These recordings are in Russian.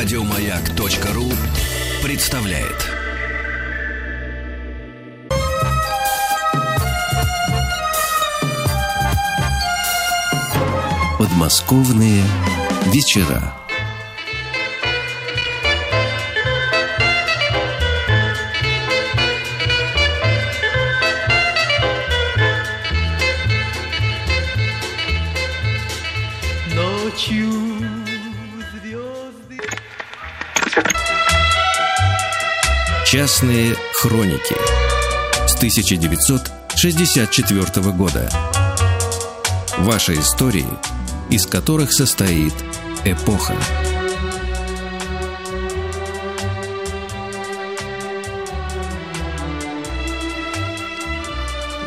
Радиомаяк.ру представляет. Подмосковные вечера. Ночью Частные хроники с 1964 года. Ваши истории, из которых состоит эпоха.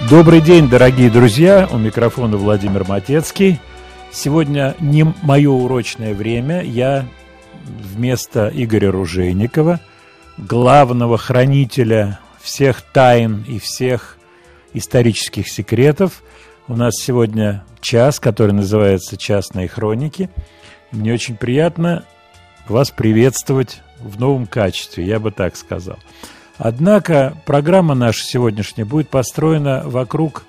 Добрый день, дорогие друзья! У микрофона Владимир Матецкий. Сегодня не мое урочное время. Я вместо Игоря Ружейникова, главного хранителя всех тайн и всех исторических секретов. У нас сегодня час, который называется «Частные хроники». Мне очень приятно вас приветствовать в новом качестве, я бы так сказал. Однако программа наша сегодняшняя будет построена вокруг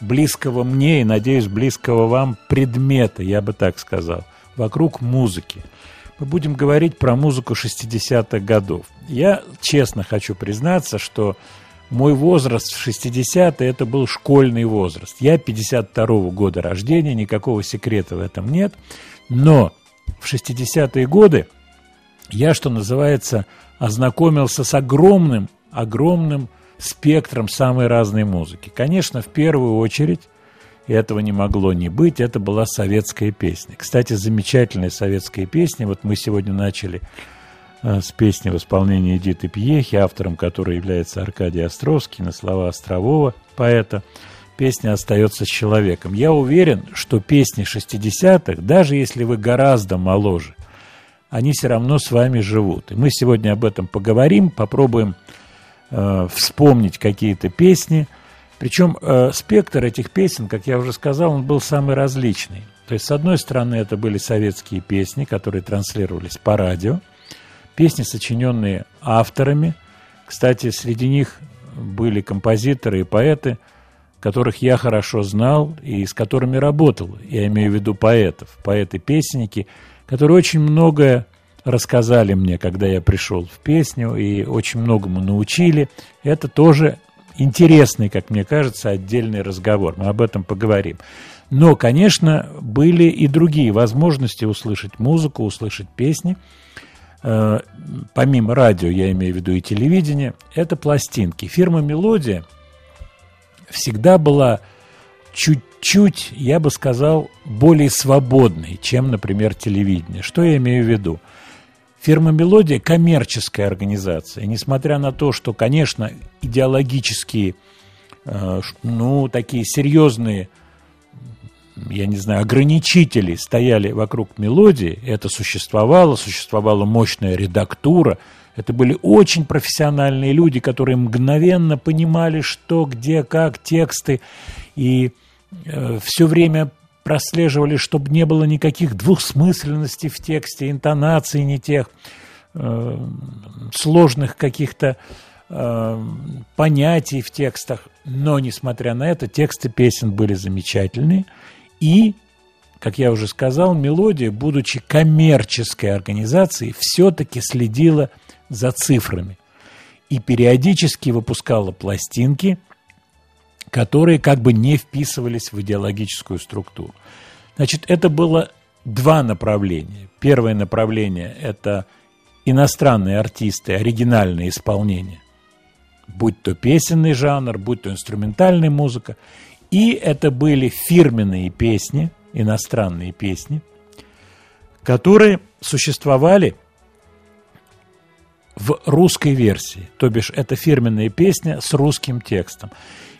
близкого мне и, надеюсь, близкого вам предмета, я бы так сказал, вокруг музыки. Мы будем говорить про музыку 60-х годов. Я честно хочу признаться, что мой возраст в 60-е это был школьный возраст. Я 52-го года рождения, никакого секрета в этом нет. Но в 60-е годы я, что называется, ознакомился с огромным, огромным спектром самой разной музыки. Конечно, в первую очередь, и этого не могло не быть, это была советская песня. Кстати, замечательная советская песня. Вот мы сегодня начали э, с песни в исполнении Эдиты Пьехи, автором которой является Аркадий Островский, на слова Острового, поэта. Песня остается с человеком. Я уверен, что песни 60-х, даже если вы гораздо моложе, они все равно с вами живут. И мы сегодня об этом поговорим, попробуем э, вспомнить какие-то песни. Причем э, спектр этих песен, как я уже сказал, он был самый различный. То есть, с одной стороны, это были советские песни, которые транслировались по радио, песни, сочиненные авторами. Кстати, среди них были композиторы и поэты, которых я хорошо знал и с которыми работал. Я имею в виду поэтов, поэты-песенники, которые очень многое рассказали мне, когда я пришел в песню, и очень многому научили. Это тоже интересный, как мне кажется, отдельный разговор. Мы об этом поговорим. Но, конечно, были и другие возможности услышать музыку, услышать песни. Э, Помимо радио, я имею в виду и телевидение, это пластинки. Фирма «Мелодия» всегда была чуть-чуть, я бы сказал, более свободной, чем, например, телевидение. Что я имею в виду? Фирма «Мелодия» – коммерческая организация. И несмотря на то, что, конечно, идеологические, э, ну, такие серьезные, я не знаю, ограничители стояли вокруг «Мелодии», это существовало, существовала мощная редактура, это были очень профессиональные люди, которые мгновенно понимали, что, где, как, тексты, и э, все время прослеживали, чтобы не было никаких двухсмысленностей в тексте, интонаций не тех, э, сложных каких-то э, понятий в текстах. Но, несмотря на это, тексты песен были замечательные. И, как я уже сказал, мелодия, будучи коммерческой организацией, все-таки следила за цифрами. И периодически выпускала пластинки – которые как бы не вписывались в идеологическую структуру. Значит, это было два направления. Первое направление – это иностранные артисты, оригинальные исполнения, будь то песенный жанр, будь то инструментальная музыка. И это были фирменные песни, иностранные песни, которые существовали в русской версии, то бишь это фирменная песня с русским текстом.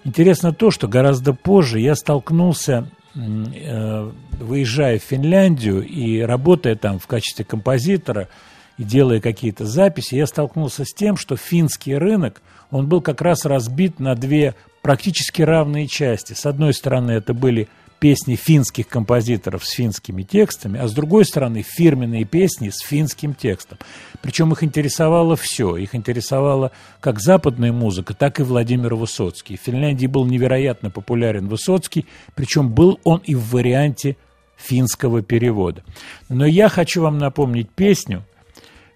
Интересно то, что гораздо позже я столкнулся, э, выезжая в Финляндию и работая там в качестве композитора и делая какие-то записи, я столкнулся с тем, что финский рынок, он был как раз разбит на две практически равные части. С одной стороны, это были песни финских композиторов с финскими текстами, а с другой стороны фирменные песни с финским текстом. Причем их интересовало все. Их интересовала как западная музыка, так и Владимир Высоцкий. В Финляндии был невероятно популярен Высоцкий, причем был он и в варианте финского перевода. Но я хочу вам напомнить песню,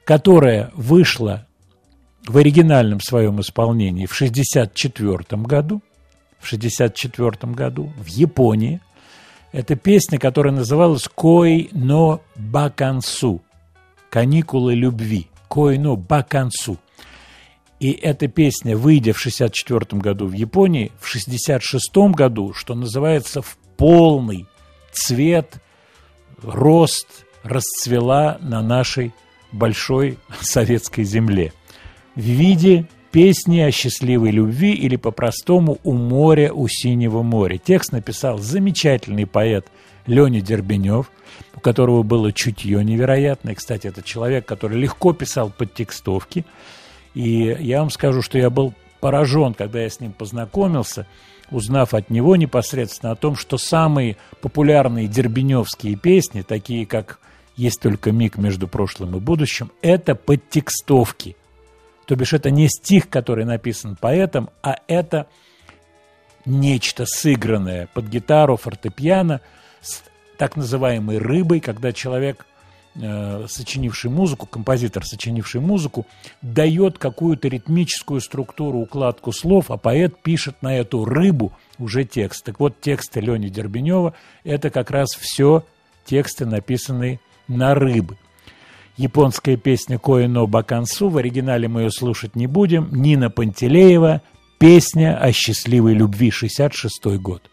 которая вышла в оригинальном своем исполнении в 1964 году, в 1964 году в Японии. Это песня, которая называлась «Кой но бакансу» – «Каникулы любви», «Кой но бакансу». И эта песня, выйдя в 1964 году в Японии, в 1966 году, что называется, в полный цвет, рост расцвела на нашей большой советской земле в виде песни о счастливой любви или по-простому «У моря, у синего моря». Текст написал замечательный поэт Леня Дербенев, у которого было чутье невероятное. Кстати, это человек, который легко писал подтекстовки. И я вам скажу, что я был поражен, когда я с ним познакомился, узнав от него непосредственно о том, что самые популярные дербеневские песни, такие как «Есть только миг между прошлым и будущим», это подтекстовки – то бишь это не стих, который написан поэтом, а это нечто сыгранное под гитару, фортепиано с так называемой рыбой, когда человек, э, сочинивший музыку, композитор, сочинивший музыку, дает какую-то ритмическую структуру, укладку слов, а поэт пишет на эту рыбу уже текст. Так вот, тексты Лени Дербенева – это как раз все тексты, написанные на рыбы. Японская песня «Коино Бакансу», в оригинале мы ее слушать не будем, Нина Пантелеева, песня о счастливой любви, 66 год.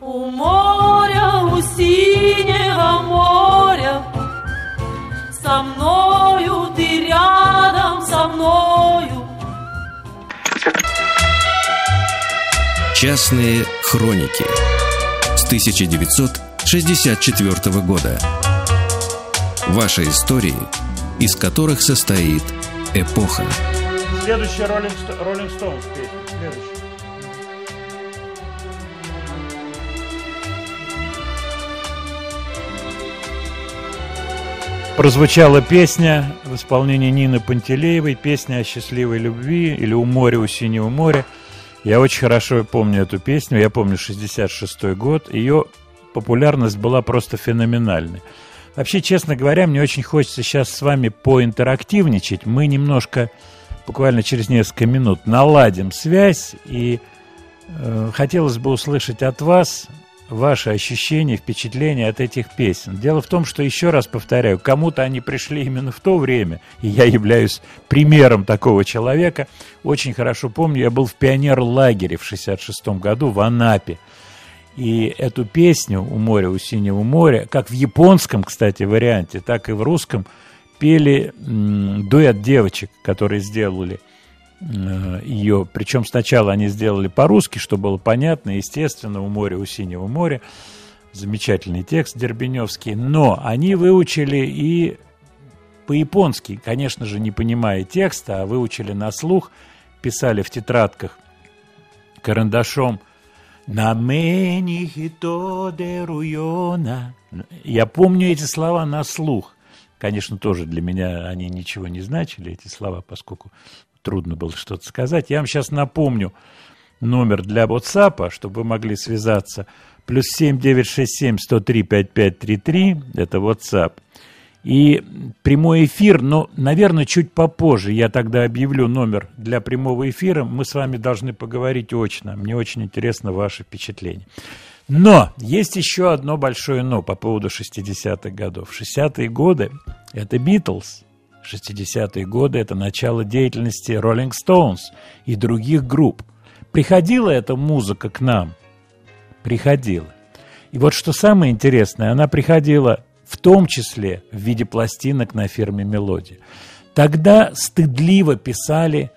У моря, у синего моря, со мною ты рядом со мною. Частные хроники 1964 года. Ваши истории, из которых состоит эпоха. Следующая Роллинг, Стоунс песня. Следующая. Прозвучала песня в исполнении Нины Пантелеевой, песня о счастливой любви или «У моря, у синего моря». Я очень хорошо помню эту песню, я помню 66 год, ее популярность была просто феноменальной. Вообще, честно говоря, мне очень хочется сейчас с вами поинтерактивничать. Мы немножко, буквально через несколько минут, наладим связь, и э, хотелось бы услышать от вас ваши ощущения, впечатления от этих песен. Дело в том, что, еще раз повторяю, кому-то они пришли именно в то время, и я являюсь примером такого человека. Очень хорошо помню, я был в пионер-лагере в 66 году в Анапе. И эту песню «У моря, у синего моря», как в японском, кстати, варианте, так и в русском, пели дуэт девочек, которые сделали – ее. Причем сначала они сделали по-русски, что было понятно, естественно, у моря, у синего моря. Замечательный текст Дербеневский. Но они выучили и по-японски, конечно же, не понимая текста, а выучили на слух, писали в тетрадках карандашом «Намени хито деруйона». Я помню эти слова на слух. Конечно, тоже для меня они ничего не значили, эти слова, поскольку трудно было что-то сказать. Я вам сейчас напомню номер для WhatsApp, чтобы вы могли связаться. Плюс 7 967 103 5533, это WhatsApp. И прямой эфир, но, наверное, чуть попозже я тогда объявлю номер для прямого эфира. Мы с вами должны поговорить очно. Мне очень интересно ваше впечатление. Но есть еще одно большое но по поводу 60-х годов. 60-е годы – это Битлз, 60-е годы – это начало деятельности Rolling Stones и других групп. Приходила эта музыка к нам? Приходила. И вот что самое интересное, она приходила в том числе в виде пластинок на фирме «Мелодия». Тогда стыдливо писали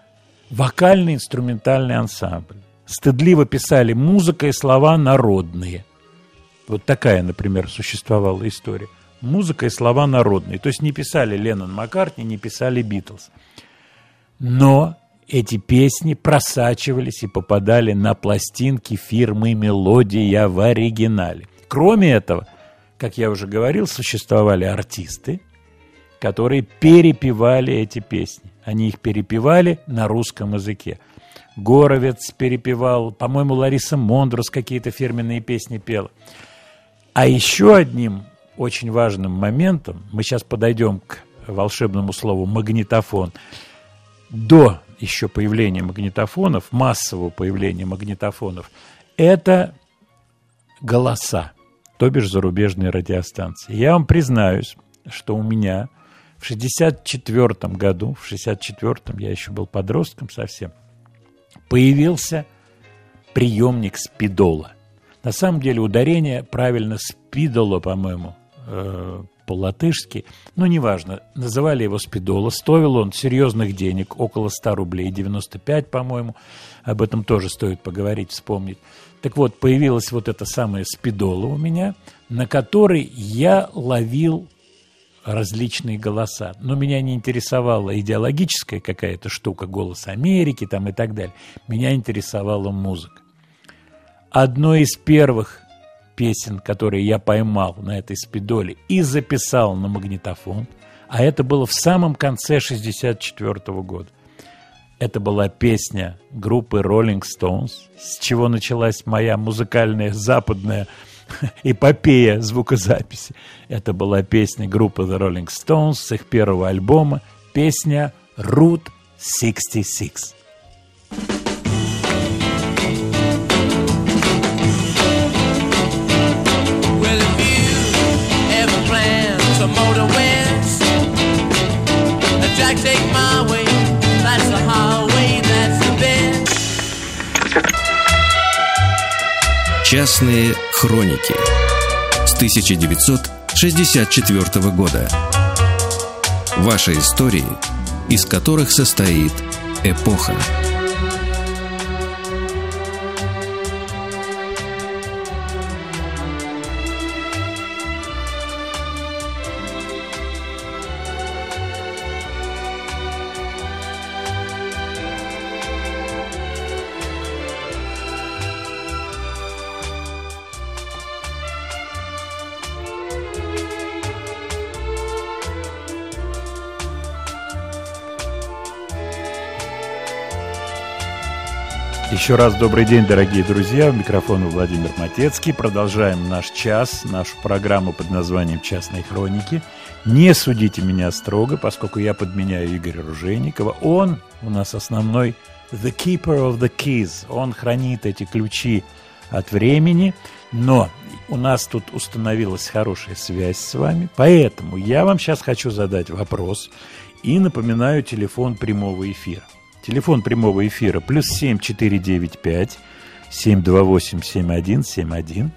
вокальный инструментальный ансамбль. Стыдливо писали музыка и слова народные. Вот такая, например, существовала история музыка и слова народные. То есть не писали Леннон Маккартни, не писали Битлз. Но эти песни просачивались и попадали на пластинки фирмы «Мелодия» в оригинале. Кроме этого, как я уже говорил, существовали артисты, которые перепевали эти песни. Они их перепевали на русском языке. Горовец перепевал, по-моему, Лариса Мондрус какие-то фирменные песни пела. А еще одним очень важным моментом, мы сейчас подойдем к волшебному слову магнитофон, до еще появления магнитофонов, массового появления магнитофонов, это голоса, то бишь зарубежные радиостанции. Я вам признаюсь, что у меня в 64 году, в 64-м я еще был подростком совсем, появился приемник спидола. На самом деле ударение правильно спидола, по-моему, э, по-латышски, но неважно, называли его спидола, стоил он серьезных денег, около 100 рублей, 95, по-моему, об этом тоже стоит поговорить, вспомнить. Так вот, появилась вот эта самая спидола у меня, на которой я ловил различные голоса. Но меня не интересовала идеологическая какая-то штука, голос Америки там и так далее. Меня интересовала музыка. Одной из первых песен, которые я поймал на этой спидоле и записал на магнитофон, а это было в самом конце 64 -го года. Это была песня группы Rolling Stones, с чего началась моя музыкальная западная эпопея звукозаписи. Это была песня группы The Rolling Stones с их первого альбома, песня Route 66. Частные хроники с 1964 года. Ваши истории, из которых состоит эпоха. Еще раз добрый день, дорогие друзья. У микрофона Владимир Матецкий. Продолжаем наш час, нашу программу под названием «Частные хроники». Не судите меня строго, поскольку я подменяю Игоря Ружейникова. Он у нас основной the keeper of the keys. Он хранит эти ключи от времени. Но у нас тут установилась хорошая связь с вами. Поэтому я вам сейчас хочу задать вопрос и напоминаю телефон прямого эфира – Телефон прямого эфира плюс 7495 728 7171.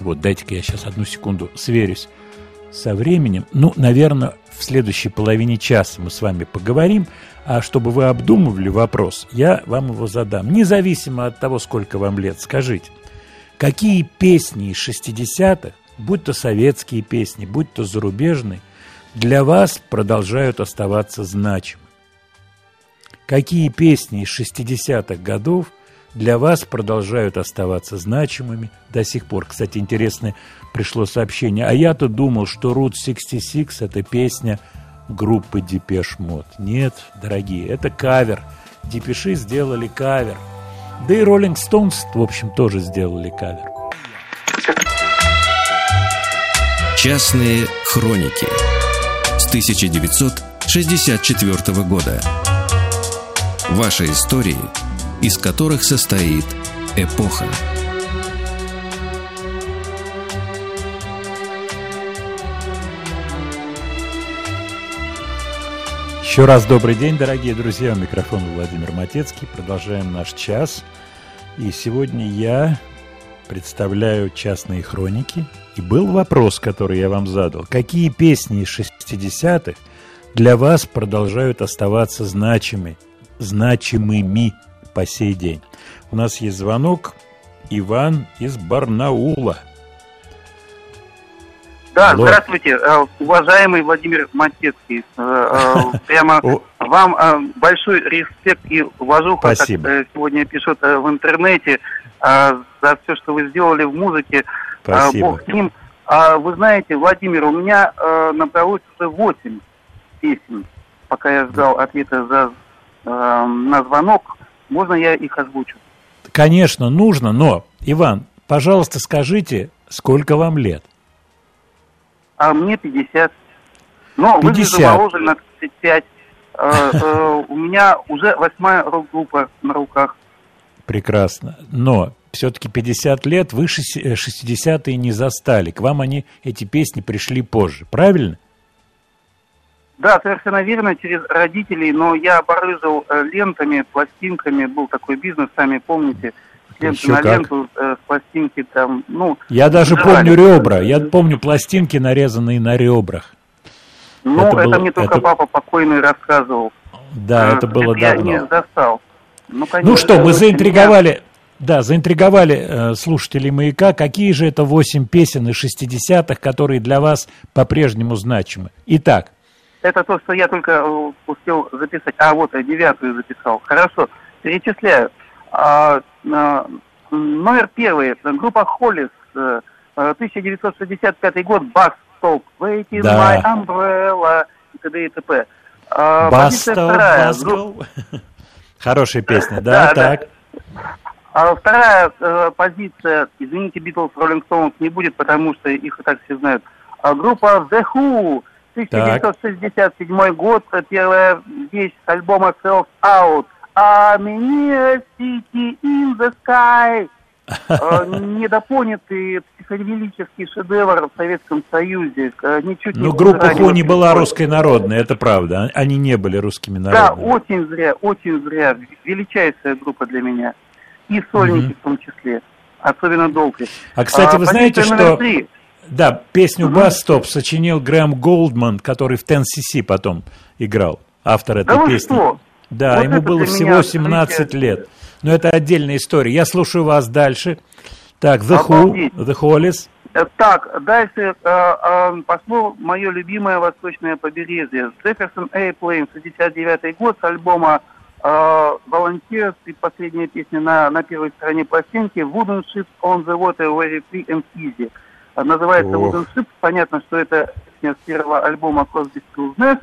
Вот, дайте-ка я сейчас одну секунду сверюсь со временем. Ну, наверное, в следующей половине часа мы с вами поговорим. А чтобы вы обдумывали вопрос, я вам его задам. Независимо от того, сколько вам лет, скажите, какие песни из 60-х, будь то советские песни, будь то зарубежные, для вас продолжают оставаться значимы? Какие песни из 60-х годов для вас продолжают оставаться значимыми до сих пор? Кстати, интересное пришло сообщение. А я-то думал, что Route 66 – это песня группы Depeche Mode. Нет, дорогие, это кавер. Депеши сделали кавер. Да и Rolling Stones, в общем, тоже сделали кавер. Частные хроники с 1964 года. Ваши истории, из которых состоит эпоха. Еще раз добрый день, дорогие друзья. У микрофона Владимир Матецкий. Продолжаем наш час. И сегодня я представляю частные хроники. И был вопрос, который я вам задал. Какие песни из 60-х для вас продолжают оставаться значимыми значимыми по сей день. У нас есть звонок. Иван из Барнаула. Да, Алло. здравствуйте, э, уважаемый Владимир Матецкий. Э, э, прямо вам большой респект и уважуха, Спасибо. как сегодня пишут в интернете, за все, что вы сделали в музыке. Спасибо. Бог с ним. А вы знаете, Владимир, у меня набралось уже 8 песен, пока я ждал ответа за, на звонок. Можно я их озвучу? Конечно, нужно, но, Иван, пожалуйста, скажите, сколько вам лет? А мне 50. Но 50. выгляжу моложе на 35. Э, э, у меня уже восьмая рок-группа на руках. Прекрасно. Но все-таки 50 лет вы шесть- э, 60-е не застали. К вам они, эти песни, пришли позже. Правильно? Да, совершенно верно, через родителей, но я барыжил э, лентами, пластинками, был такой бизнес, сами помните, с ленты Еще на как. ленту, э, пластинки там, ну... Я даже помню ребра. Я помню пластинки, нарезанные на ребрах. Ну, это это, было- мне только это- папа покойный рассказывал. Да, А, это было я давно. не застал. Ну, конечно, Ну что, мы заинтриговали, да, заинтриговали э, слушателей «Маяка». Какие же это восемь песен из 60-х, которые для вас по-прежнему значимы? Итак, Это то, что я только э, успел записать. А, вот, я девятую записал. Хорошо, перечисляю. А, а, номер первый. Группа Холлис. э, э, 1965 год. Бас Stop. Waiting Да. my umbrella. И т.д. и т.п. А, «Баста позиция вторая. Басгл». Хорошая песня, Да, да, да. так. А вторая э, позиция, извините, Битлз, Роллинг Стоунс не будет, потому что их и так все знают. А группа The Who, 1967 год, э, первая вещь с альбома Self Out. I'm in a city in the sky. Э, Недопонятый психоделический шедевр в Советском Союзе. Э, Ничуть не Ну, группа Ху не была русской народной, это правда. А- Они не были русскими Да, народными. очень зря, очень зря. Величайшая группа для меня. И сольники в том числе. Особенно долго. А, кстати, вы знаете, что... Да, песню «Бас Стоп» сочинил Грэм Голдман, который в Тенсиси потом играл, автор этой Да песни. что? Да, Вот ему было всего меня 17 открытие. лет. Но это отдельная история. Я слушаю вас дальше. Так, The Who, Обалдеть. The Hollies. Э, Так, дальше э, э, пошло мое любимое восточное побережье. Jefferson Airplane, 69 год, с альбома э, Volunteers и последняя песня на, на первой стороне пластинки Wooden Ships on the Water Very Free and Easy. Э, Называется Ох. Wooden Ships. Понятно, что это с первого альбома Crosby, Stills, Nash.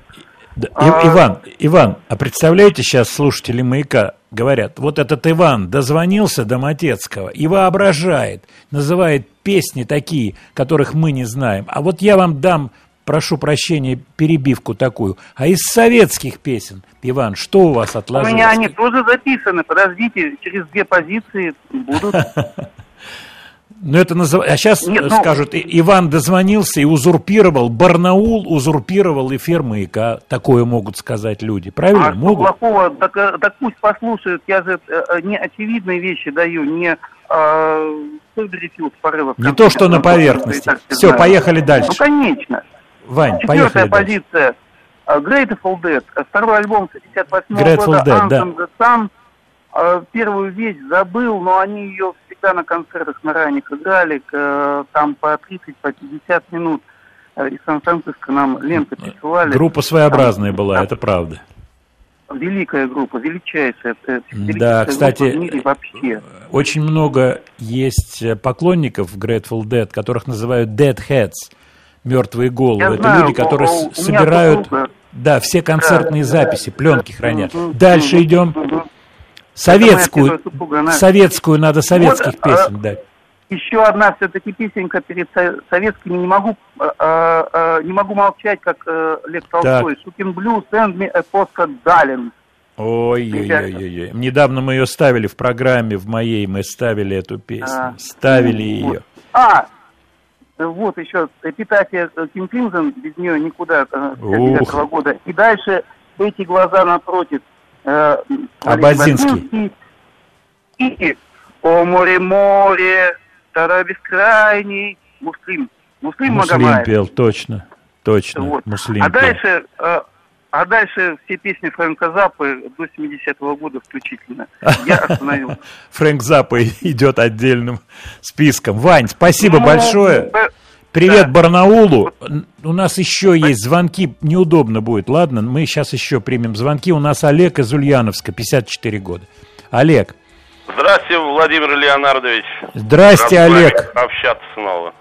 Да, А- Иван, Иван, а представляете, сейчас слушатели «Маяка» говорят, вот этот Иван дозвонился до Матецкого и воображает, называет песни такие, которых мы не знаем. А вот я вам дам, прошу прощения, перебивку такую. А из советских песен, Иван, что у вас У отложилось? меня они тоже записаны. Подождите, через две позиции будут. Ну, это назыв... А сейчас Нет, ну- скажут, «И- Иван дозвонился и узурпировал, Барнаул узурпировал эфир «Маяка». Такое могут сказать люди. Правильно? А могут? плохого? Так, э, так пусть послушают. Я же э, э, не очевидные вещи даю, не э, Стойберифилд порывов. Не то, что на поверхности. Все, поехали дальше. Ну, конечно. Вань, Четвертая поехали дальше. позиция. э, Grateful Dead. Э, Второй альбом 58 Grateful года. Dead, да. Anthem the Sun. Э, Первую вещь забыл, но они ее всегда на концертах на ранних играли. э, Там по 30, по 50 минут. Э, Из Сан-Франциско нам ленты присылали. Группа своеобразная Там- была, там это правда. Великая группа, величайшая. э, Да, величайшая кстати, в мире вообще. Очень много есть э, поклонников Grateful Dead, которых называют Deadheads, мертвые головы. Я Это знаю, люди, которые у- собирают, супруга- да, все концертные Да. записи, пленки хранят. Мгм, Дальше мгм, идем. мгм. Советскую, первая супруга, она- советскую надо советских Вот, а, песен дать. Еще одна все-таки песенка перед со- советскими. Не могу, э, э, э, не могу молчать, как э, Лев Толстой. Шукин Блю, Send me a postcard, darling. Ой-ой-ой. Недавно мы ее ставили в программе, в моей мы ставили эту песню. А, ставили вот. ее. А, вот еще эпитафия э, Ким Клинтон, без нее никуда, э, 59 года. И дальше эти глаза напротив. Э, Абазинский. И «О море, море, тогда бескрайний». Муслим. Муслим Муслим Магомаев. пел, точно. Точно. Вот. Муслим а пел. дальше, э, а дальше все песни Фрэнка Заппы до 70-го года включительно. Я остановился. Фрэнк Заппа идет отдельным списком. Вань, спасибо Ну, большое. э, Привет Барнаулу. У нас еще есть звонки, неудобно будет. Ладно, мы сейчас еще примем звонки. У нас Олег из Ульяновска, 54 года. Олег. Здравствуйте, Владимир Леонардович. Здрасте, Рад Олег. Общаться снова.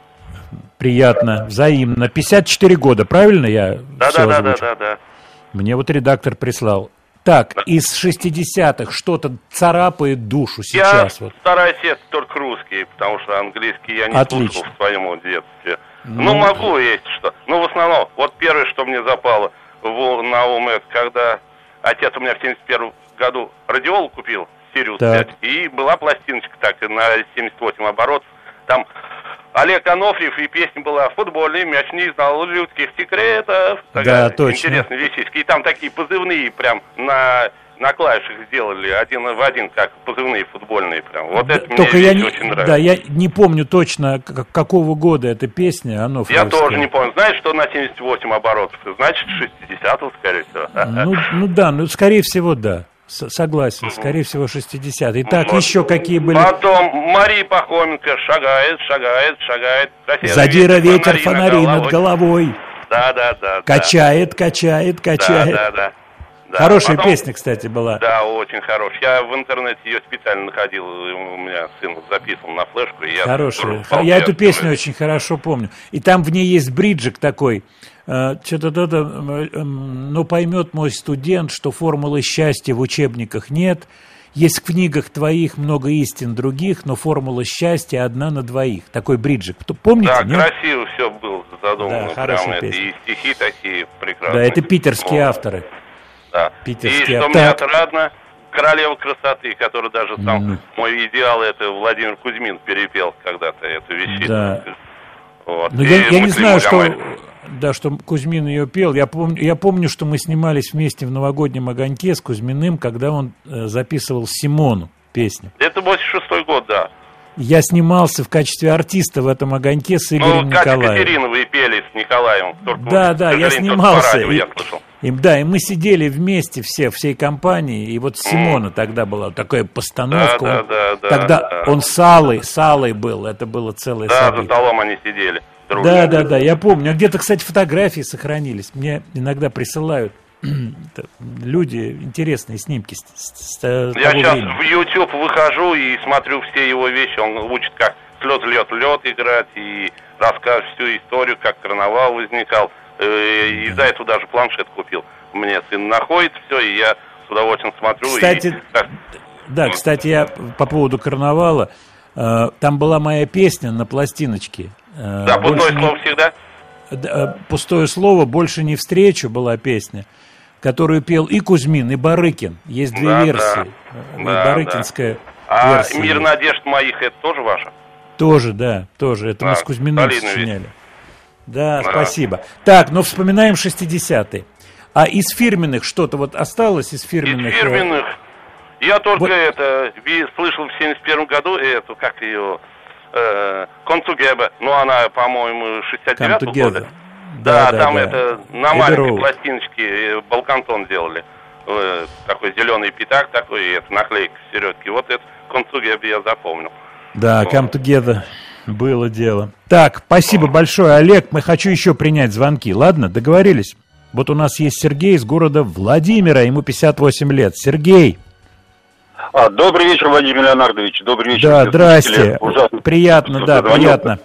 Приятно, взаимно. 54 года, правильно я Да, да, да, да, да, да. Мне вот редактор прислал. Так, из 60-х что-то царапает душу сейчас. я вот. стараюсь есть только русский, потому что английский я не Отлично. слушал в своем детстве. Ну, Ну, могу есть что. Ну, в основном, вот первое, что мне запало в, на ум, это когда отец у меня в 71 году радиол купил, Сириус Так. 5, и была пластиночка так, на 78 оборотов. Там Олег Анофриев, и песня была «Футбольный мяч не знал людских секретов». Да, точно. Интересная вещичка. И там такие позывные прям на, на клавишах сделали один в один, как позывные футбольные прям. Вот это мне Только я вещь не, очень нравится. да, я не помню точно, к- какого года эта песня. Оно Я тоже не помню. Знаешь, что на 78 оборотов? Значит, 60 скорее всего. Ну, ну да, ну скорее всего да. Согласен, скорее всего 60 Итак, Вот. еще какие были? Потом Мария Пахоменко шагает, шагает, шагает. Задира ветер фонари над головой. Да, да, да. Качает, качает, да. качает. Да, да, да. Да. Хорошая Потом- песня, кстати, была. Да, очень хорошая. Я в интернете ее специально находил, у меня сын записывал на флешку. И я Хорошая. Я эту песню очень хорошо помню. И там в ней есть бриджик такой. Э, Что-то то ну поймет мой студент, что формулы счастья в учебниках нет. Есть в книгах твоих много истин других, но формула счастья одна на двоих. Такой бриджик. Помните? Да, нет? красиво все было задумано. Да, хорошая прям это, песня. и стихи такие Да, прекрасные. это питерские Вот. авторы. Да. Питерский И что автор. мне отрадно, королева красоты, который даже сам Мгм. мой идеал, это Владимир Кузьмин перепел когда-то эту вещицу. Да. Вот. Но И я, я не знаю, что. Да, что Кузьмин ее пел. Я помню, я помню, что мы снимались вместе в новогоднем огоньке с Кузьминым, когда он э, записывал Симону песню. Это 86 год, да. Я снимался в качестве артиста в этом огоньке с Игорем ну, Николаевым. Екатерина вы пели с Николаевым. Только, Да, да, я снимался. Радио, и- я слышал. и- да, и мы сидели вместе все, всей компанией, и вот Симона тогда была такая постановка. Да, он- да, да, тогда да. он с Аллой, с Аллой был, это было целое Да, за событие. столом они сидели. Друг Да, да, да, я помню. А где-то, кстати, фотографии сохранились. Мне иногда присылают люди интересные снимки с, с- с Я того сейчас времени. в YouTube выхожу и смотрю все его вещи. Он учит, как слет, лед, лед играть и рассказывает всю историю, как карнавал возникал. Э, И за это даже планшет купил. Мне сын находит все, и я с удовольствием смотрю. и- Кстати, так, Да, кстати, я по поводу карнавала. э, Там была моя песня на пластиночке. Э, да, «Больше пустое не- слово всегда. Да, э, Пустое слово, больше не встречу была песня, которую пел и Кузьмин, и Барыкин. Есть две Да, да. версии. Э, Да, Барыкинская А версия. «Мир надежд моих» это тоже ваша? Тоже, да, тоже. Это мы Да, с Кузьминым сочиняли. Да, Да. спасибо. Так, ну вспоминаем 60-е. А из фирменных что-то вот осталось из фирменных? Из фирменных. Я только Вот- это слышал в 71 году эту, как ее, э, Концугеба. Ну, она, по-моему, Come 69 Together. года. Да, там да. это на Эбби маленькой Роуд. пластиночке э, Балкантон делали. Э, такой зеленый пятак такой, это наклейка середки. Вот это Концугеба я запомнил. Да, Come Together. Было дело. Так, спасибо большое, Олег. Мы хочу еще принять звонки. Ладно, договорились? Вот у нас есть Сергей из города Владимира, ему 58 лет. Сергей, А, добрый вечер, Владимир Леонардович. Добрый вечер. да, здрасте. Ужасно, Приятно, что да, созвонился. приятно.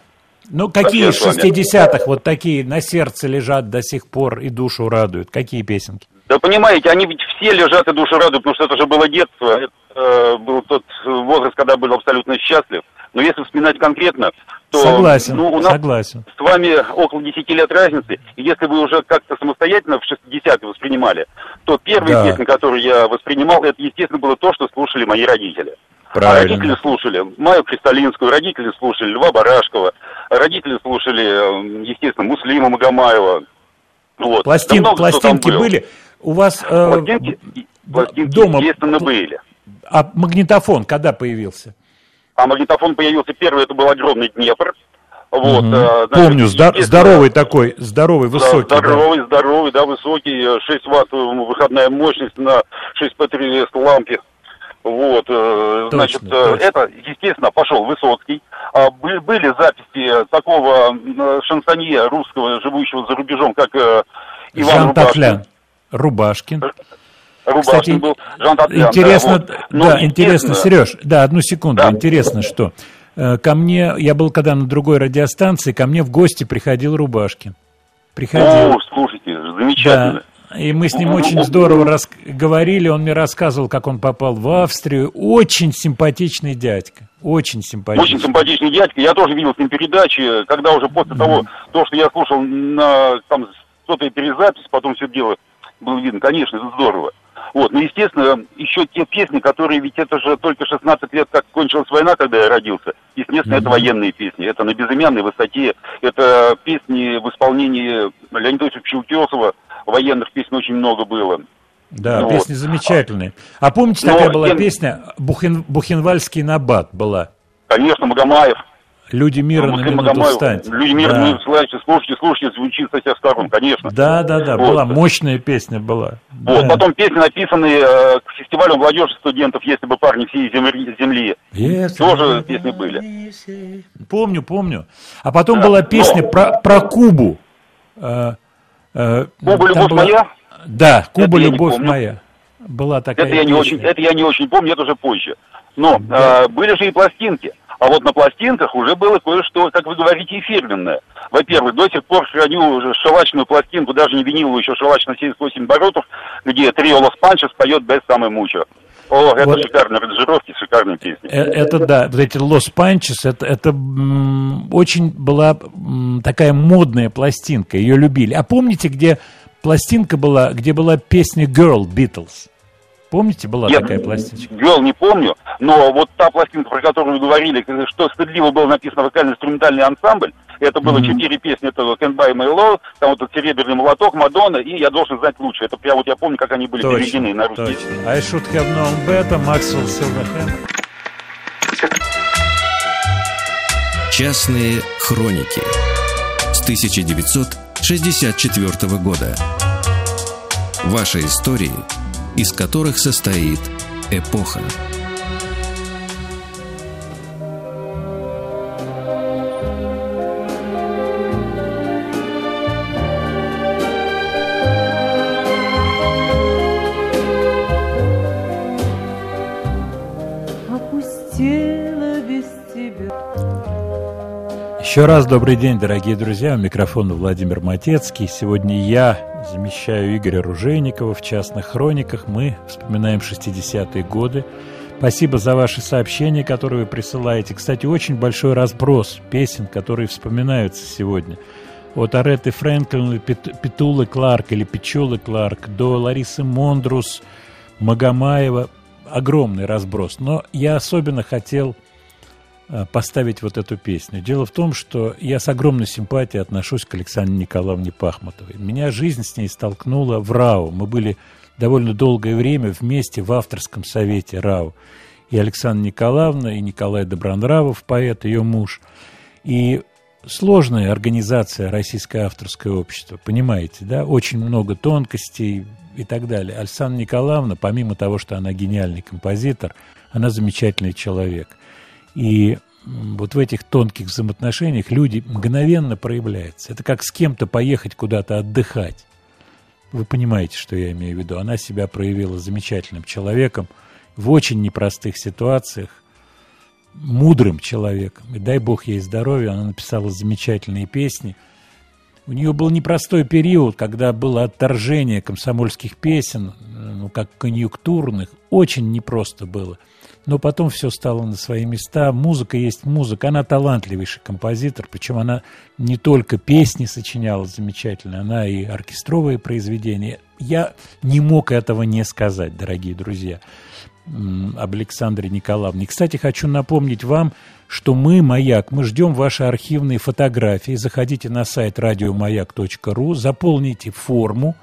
Ну, какие из Спасибо, 60-х вот такие на сердце лежат до сих пор и душу радуют? Какие песенки? Да понимаете, они ведь все лежат и душу радуют, потому что это же было детство. Э, был тот возраст, когда был абсолютно счастлив. Но если вспоминать конкретно, то согласен, ну, у нас согласен. с вами около 10 лет разницы. И если вы уже как-то самостоятельно в 60-е воспринимали, то первые Да. песни, которые я воспринимал, это, естественно, было то, что слушали мои родители. А родители слушали Майю Кристалинскую, родители слушали Льва Барашкова, родители слушали, э, естественно, Муслима Магомаева. Вот. Пластин, Да много пластинки был. были. У вас э, Пластинки, пластинки, дома- естественно, были. А магнитофон когда появился? А магнитофон появился первый, это был огромный Днепр. Вот, э, значит, Помню, здоровый такой, здоровый, высокий. да. здоровый, здоровый, да, высокий, э, 6 ватт э, выходная мощность на 6 п лампе. Вот, э, Точно, значит, э, точно. это, естественно, пошел Высоцкий, а, были записи такого шансонье русского, живущего за рубежом, как э, Иван Жан Рубашкин. Рубашкин. Кстати, был, Жан интересно, да, вот. да интересно, Сереж, да, одну секунду, да. интересно, что э, ко мне, я был когда на другой радиостанции, ко мне в гости приходил Рубашкин. Приходил. О, слушайте, замечательно. Да. И мы с ним очень здорово рас... говорили, он мне рассказывал, как он попал в Австрию. Очень симпатичный дядька, очень симпатичный. Очень симпатичный дядька. Я тоже видел с ним передачи, когда уже после mm-hmm. того, то, что я слушал на там что-то перезапись, потом все дело было видно. Конечно, это здорово. Вот, ну, естественно, еще те песни, которые, ведь это же только 16 лет, как кончилась война, когда я родился. Естественно, mm-hmm. это военные песни. Это на безымянной высоте. Это песни в исполнении Леонида Ильича Утесова. Военных песен очень много было. Да, ну, песни вот. замечательные. А помните, такая Но, была я... песня Бухен... Бухенвальский набат была? Конечно, Магомаев. Люди мира ну, на минуту встаньте. Люди мира да. минуту встаньте, слушайте, слушайте, звучит со всех сторон, конечно. Да, да, да, вот. была, мощная песня была. Вот, да. потом песни, написанные э, к фестивалю молодежи студентов, если бы парни все из земли, земли. Если тоже песни были. Помню, помню. А потом да. была песня Но... про, про Кубу. Э, э, Куба, любовь была... моя? Да, Куба, это любовь моя. Была такая это я, не очень, это я не очень помню, это уже позже. Но да. э, были же и пластинки. А вот на пластинках уже было кое-что, как вы говорите, эфирменное. Во-первых, до сих пор храню шелачную пластинку, даже не виниловую, еще шелач на 78 оборотов, где трио Лос Панчес поет без самой мучо. О, это вот. шикарные аранжировки, шикарные песни. Э, это да, вот эти Лос Панчес, это, это очень была такая модная пластинка, ее любили. А помните, где пластинка была, где была песня Girl Beatles? Помните, была Нет, такая пластинка? Girl не помню, но вот та пластинка, про которую вы говорили, что стыдливо было написано вокально-инструментальный ансамбль, это было четыре mm-hmm. песни, это Can't Buy My Love, там вот этот серебряный молоток, Мадонна, и я должен знать лучше. Это прям вот я помню, как они были точно, переведены на русский. Точно. I should have known better, Maxwell Silverhand. Частные хроники с 1964 года. Ваши истории – из которых состоит эпоха. Еще раз добрый день, дорогие друзья. У микрофона Владимир Матецкий. Сегодня я замещаю Игоря Ружейникова в частных хрониках. Мы вспоминаем 60-е годы. Спасибо за ваши сообщения, которые вы присылаете. Кстати, очень большой разброс песен, которые вспоминаются сегодня. От Ареты Фрэнклин, Петулы Кларк или Печулы Кларк до Ларисы Мондрус, Магомаева. Огромный разброс. Но я особенно хотел поставить вот эту песню. Дело в том, что я с огромной симпатией отношусь к Александре Николаевне Пахмутовой. Меня жизнь с ней столкнула в РАУ. Мы были довольно долгое время вместе в авторском совете РАУ. И Александра Николаевна, и Николай Добронравов, поэт, ее муж. И сложная организация Российское авторское общество, понимаете, да? Очень много тонкостей и так далее. Александра Николаевна, помимо того, что она гениальный композитор, она замечательный человек. И вот в этих тонких взаимоотношениях люди мгновенно проявляются. Это как с кем-то поехать куда-то отдыхать. Вы понимаете, что я имею в виду. Она себя проявила замечательным человеком в очень непростых ситуациях, мудрым человеком. И дай бог ей здоровья, она написала замечательные песни. У нее был непростой период, когда было отторжение комсомольских песен, ну, как конъюнктурных. Очень непросто было – но потом все стало на свои места. Музыка есть музыка. Она талантливейший композитор, причем она не только песни сочиняла замечательно, она и оркестровые произведения. Я не мог этого не сказать, дорогие друзья, об Александре Николаевне. Кстати, хочу напомнить вам, что мы, «Маяк», мы ждем ваши архивные фотографии. Заходите на сайт радиомаяк.ру, заполните форму,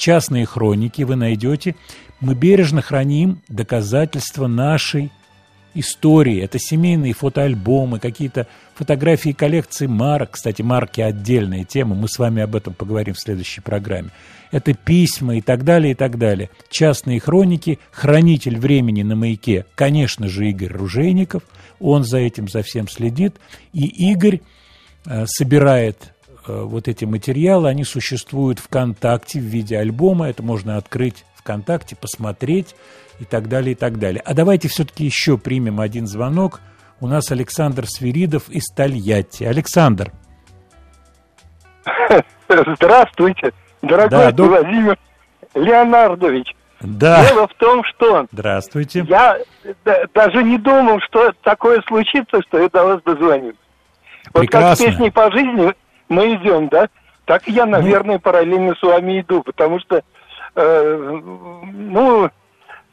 частные хроники вы найдете мы бережно храним доказательства нашей истории, это семейные фотоальбомы, какие-то фотографии коллекции марок. Кстати, марки отдельная тема, мы с вами об этом поговорим в следующей программе. Это письма и так далее, и так далее. Частные хроники, хранитель времени на маяке, конечно же, Игорь Ружейников, он за этим, за всем следит. И Игорь э, собирает вот эти материалы, они существуют ВКонтакте в виде альбома, это можно открыть ВКонтакте, посмотреть и так далее, и так далее. А давайте все-таки еще примем один звонок. У нас Александр Свиридов из Тольятти. Александр. Здравствуйте, дорогой да, док... Владимир Леонардович. Да. Дело в том, что... Здравствуйте. Я даже не думал, что такое случится, что я до вас дозвоню. Вот как с песней по жизни мы идем, да, так я, ну. наверное, ну... параллельно с вами иду, потому что, э, ну,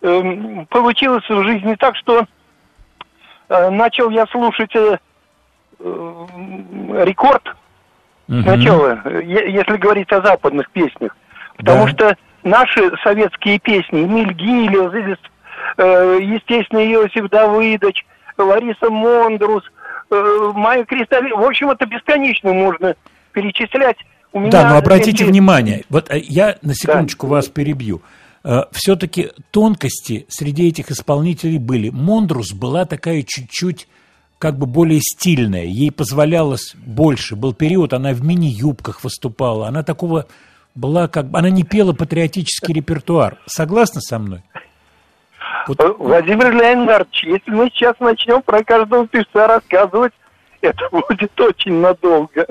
э, получилось в жизни так, что э, начал я слушать э, э, рекорд угу. сначала, если говорить о западных песнях, потому да. что наши советские песни, Эмиль Гилев, э, естественно, Иосиф Давыдович, Лариса Мондрус, э, Майя Кристалли, в общем, это бесконечно можно перечислять. У меня да, но обратите есть... внимание, вот э, я на секундочку да. вас перебью. Э, Все-таки тонкости среди этих исполнителей были. Мондрус была такая чуть-чуть как бы более стильная, ей позволялось больше. Был период, она в мини-юбках выступала, она такого была как бы... Она не пела патриотический репертуар. Согласны со мной? Вот. Э, Владимир Леонидович, если мы сейчас начнем про каждого певца рассказывать, это будет очень надолго.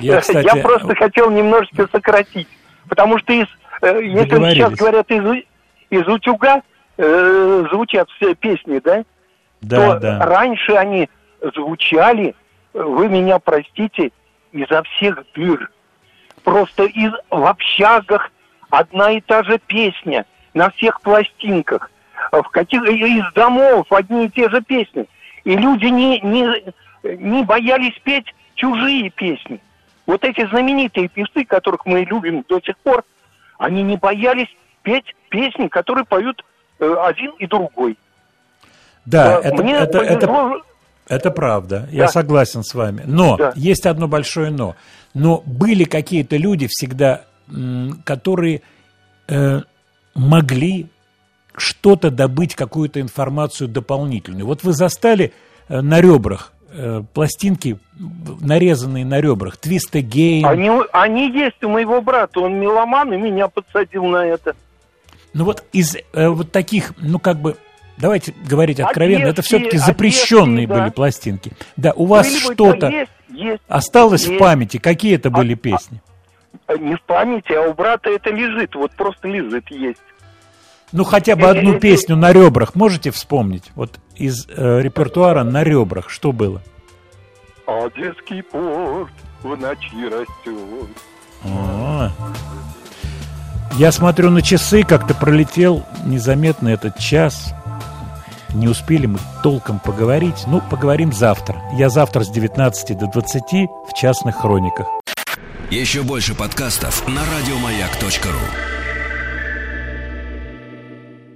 Я, кстати... Я просто хотел немножечко сократить. Потому что из, э, если сейчас говорят из, из утюга э, звучат все песни, да? Да, то да. раньше они звучали, вы меня простите, изо всех дыр. Просто из, в общагах одна и та же песня на всех пластинках. В каких, из домов одни и те же песни. И люди не, не, не боялись петь чужие песни. Вот эти знаменитые певцы, которых мы любим до сих пор, они не боялись петь песни, которые поют э, один и другой. Да, э, это, Мне это, повезло... это, это правда, да. я согласен с вами. Но да. есть одно большое но. Но были какие-то люди всегда, которые э, могли что-то добыть, какую-то информацию дополнительную. Вот вы застали э, на ребрах э, пластинки, нарезанные на ребрах, Твиста Гейм. Они, они есть у моего брата, он меломан и меня подсадил на это. Ну вот из э, вот таких, ну как бы давайте говорить откровенно, Одесский, это все-таки запрещенные Одесский, были пластинки. Да, у вас что-то осталось есть. в памяти? Какие это были а, песни? А, не в памяти, а у брата это лежит, вот просто лежит, есть. Ну, хотя бы одну песню на ребрах можете вспомнить? Вот из э, репертуара на ребрах что было? Одесский порт в ночи растет. О, я смотрю на часы, как-то пролетел незаметно этот час. Не успели мы толком поговорить. Ну, поговорим завтра. Я завтра с 19 до 20 в частных хрониках. Еще больше подкастов на радиомаяк.ру